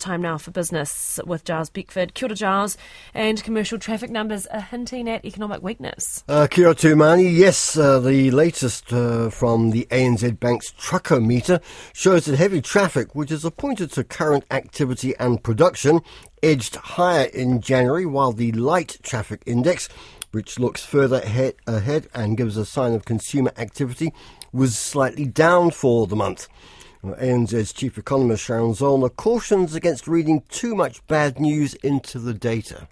Time now for business with Giles Beckford. Kia ora, Giles. And commercial traffic numbers are hinting at economic weakness. Uh, kia ora Tumani. Yes, uh, the latest uh, from the ANZ Bank's truckometer shows that heavy traffic, which is appointed to current activity and production, edged higher in January, while the light traffic index, which looks further ahead, ahead and gives a sign of consumer activity, was slightly down for the month. ANZ's chief economist Sharon Zollner cautions against reading too much bad news into the data.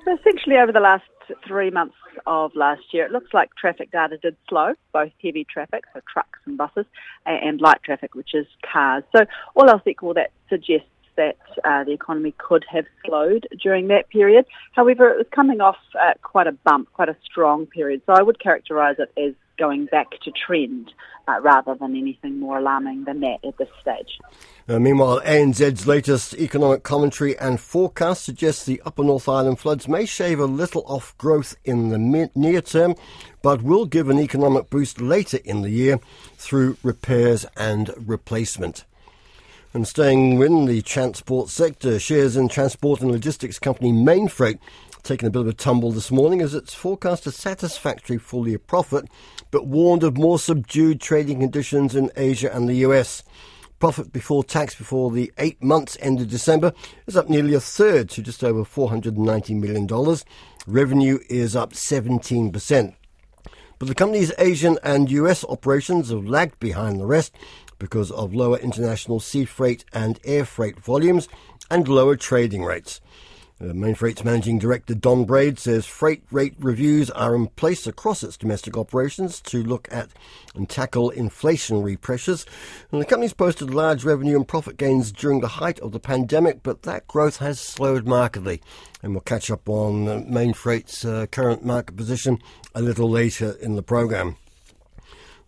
Essentially, over the last three months of last year, it looks like traffic data did slow, both heavy traffic, so trucks and buses, and light traffic, which is cars. So all else equal, that suggests that uh, the economy could have slowed during that period. However, it was coming off uh, quite a bump, quite a strong period. So I would characterise it as going back to trend uh, rather than anything more alarming than that at this stage. Uh, meanwhile, ANZ's latest economic commentary and forecast suggests the Upper North Island floods may shave a little off growth in the near term, but will give an economic boost later in the year through repairs and replacement. And staying in the transport sector, shares in transport and logistics company Mainfreight taken a bit of a tumble this morning as it's forecast a satisfactory full year profit, but warned of more subdued trading conditions in Asia and the US. Profit before tax before the eight months ended December is up nearly a third to just over $490 million. Revenue is up 17%. But the company's Asian and US operations have lagged behind the rest because of lower international sea freight and air freight volumes and lower trading rates. Uh, Mainfreight's managing director Don Braid says freight rate reviews are in place across its domestic operations to look at and tackle inflationary pressures. And the company's posted large revenue and profit gains during the height of the pandemic, but that growth has slowed markedly. And we'll catch up on uh, Mainfreight's uh, current market position a little later in the program.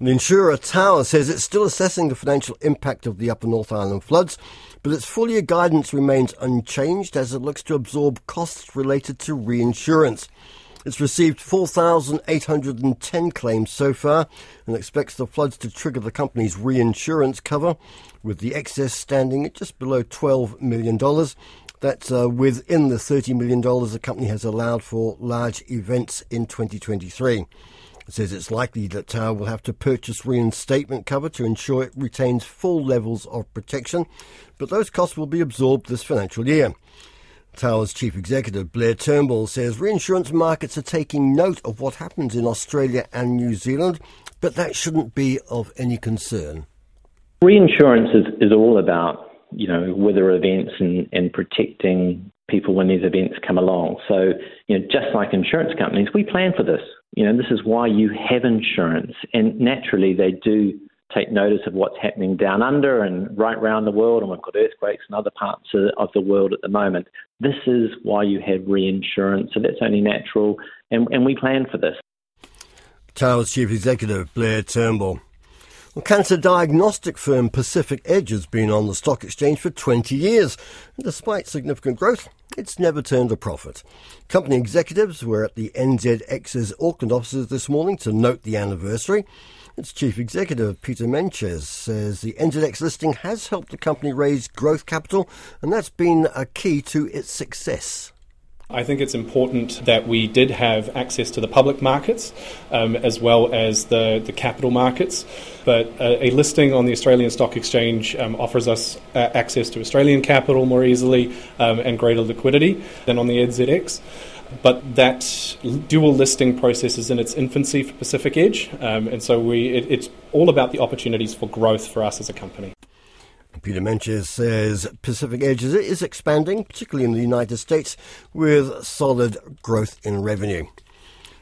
The insurer Tower says it's still assessing the financial impact of the Upper North Island floods, but its full year guidance remains unchanged as it looks to absorb costs related to reinsurance. It's received 4,810 claims so far and expects the floods to trigger the company's reinsurance cover, with the excess standing at just below $12 million. That's uh, within the $30 million the company has allowed for large events in 2023. Says it's likely that Tower will have to purchase reinstatement cover to ensure it retains full levels of protection, but those costs will be absorbed this financial year. Tower's chief executive Blair Turnbull says reinsurance markets are taking note of what happens in Australia and New Zealand, but that shouldn't be of any concern. Reinsurance is, is all about, you know, weather events and, and protecting people when these events come along. So, you know, just like insurance companies, we plan for this. You know, this is why you have insurance. And naturally, they do take notice of what's happening down under and right around the world. And we've got earthquakes in other parts of the world at the moment. This is why you have reinsurance. So that's only natural. And, and we plan for this. Tower's Chief Executive Blair Turnbull. Well, cancer diagnostic firm Pacific Edge has been on the stock exchange for 20 years. Despite significant growth, it's never turned a profit. Company executives were at the NZX's Auckland offices this morning to note the anniversary. Its chief executive, Peter Meintjes, says the NZX listing has helped the company raise growth capital, and that's been a key to its success. I think it's important that we did have access to the public markets um, as well as the, the capital markets. But uh, a listing on the Australian Stock Exchange um, offers us uh, access to Australian capital more easily um, and greater liquidity than on the NZX. But that dual listing process is in its infancy for Pacific Edge, um, and so we, it, it's all about the opportunities for growth for us as a company. Peter Meintjes says Pacific Edge is expanding, particularly in the United States, with solid growth in revenue.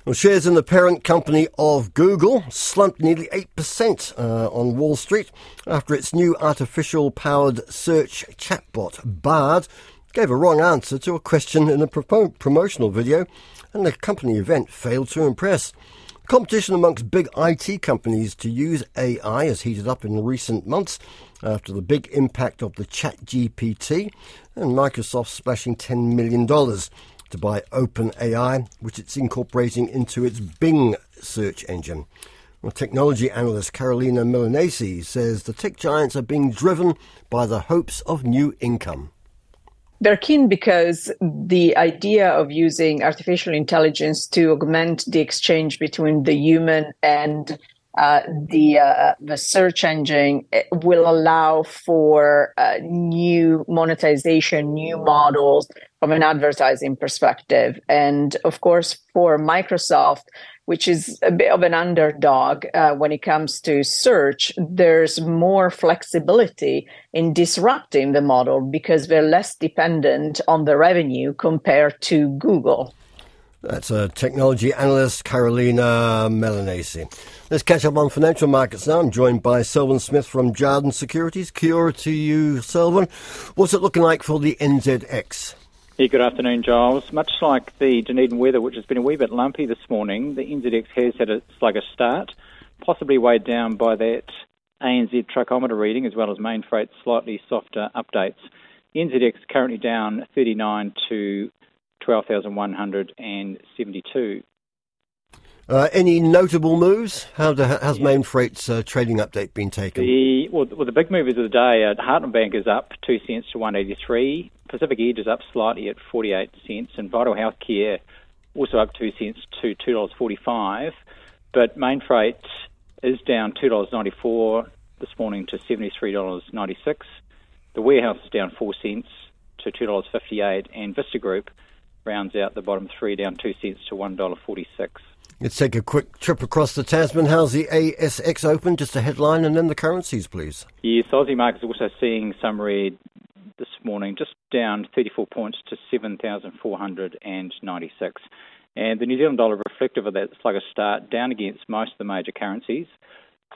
Well, shares in the parent company of Google slumped nearly 8% uh, on Wall Street after its new artificial powered search chatbot, Bard, gave a wrong answer to a question in a pro- promotional video, and the company event failed to impress. Competition amongst big IT companies to use AI has heated up in recent months after the big impact of the ChatGPT and Microsoft splashing $10 million to buy OpenAI, which it's incorporating into its Bing search engine. Well, technology analyst Carolina Milanesi says the tech giants are being driven by the hopes of new income. They're keen because the idea of using artificial intelligence to augment the exchange between the human and uh, the uh, the search engine will allow for uh, new monetization, new models from an advertising perspective, and of course for Microsoft, which is a bit of an underdog uh, when it comes to search. There's more flexibility in disrupting the model because they're less dependent on the revenue compared to Google. That's a technology analyst, Carolina Milanesi. Let's catch up on financial markets now. I'm joined by Selwyn Smith from Jarden Securities. Kia to you, Selwyn. What's it looking like for the NZX? Yeah, good afternoon, Giles. Much like the Dunedin weather, which has been a wee bit lumpy this morning, the NZX has had a sluggish start, possibly weighed down by that ANZ truckometer reading as well as Mainfreight slightly softer updates. NZX currently down 39 to 12,172. Uh, any notable moves? How do, how's yeah. Mainfreight's uh, trading update been taken? The, well, well, the big movers of the day, uh, Heartland Bank is up 2 cents to 183. Pacific Edge is up slightly at 48 cents. And Vital Healthcare also up 2 cents to $2.45. But Mainfreight is down $2.94 this morning to $73.96. The warehouse is down 4 cents to $2.58. And Vista Group rounds out the bottom three down two cents to one dollar forty six. Let's take a quick trip across the Tasman. How's the ASX open? Just a headline and then the currencies, please. Yes, Aussie markets also seeing some red this morning, just down 34 points to 7,496. And the New Zealand dollar reflective of that sluggish start, down against most of the major currencies,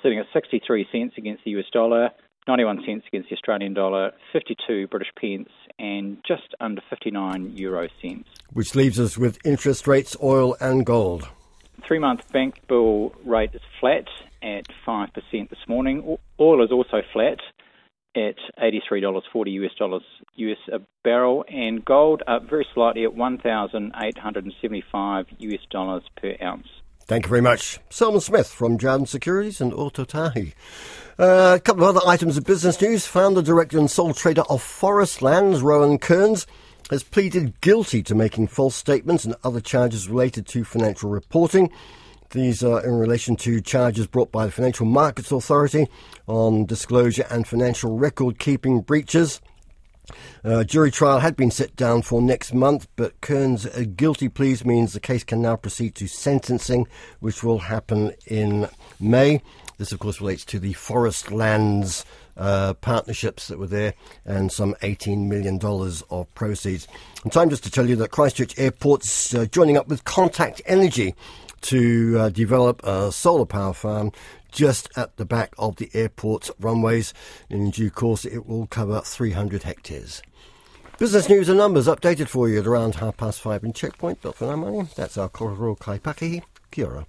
sitting at 63 cents against the US dollar, 91 cents against the Australian dollar, 52 British pence, and just under 59 euro cents. Which leaves us with interest rates, oil, and gold. Three month bank bill rate is flat at 5% this morning. Oil is also flat at $83.40 US dollars US a barrel, and gold up very slightly at 1,875 US dollars per ounce. Thank you very much. Selwyn Smith from Jarden Securities and Ōtautahi. Uh, a couple of other items of business news. Founder, director, and sole trader of Forest Lands, Rowan Kearns, has pleaded guilty to making false statements and other charges related to financial reporting. These are in relation to charges brought by the Financial Markets Authority on disclosure and financial record keeping breaches. Uh, jury trial had been set down for next month, but Kearns' uh, guilty pleas means the case can now proceed to sentencing, which will happen in May. This, of course, relates to the forest lands uh, partnerships that were there and some $18 million of proceeds. And time just to tell you that Christchurch Airport's uh, joining up with Contact Energy to uh, develop a solar power farm just at the back of the airport's runways. In due course, it will cover 300 hectares. Business news and numbers updated for you at around half past five in Checkpoint. But for now, money, that's our Kororo Kaipaki. Kia ora.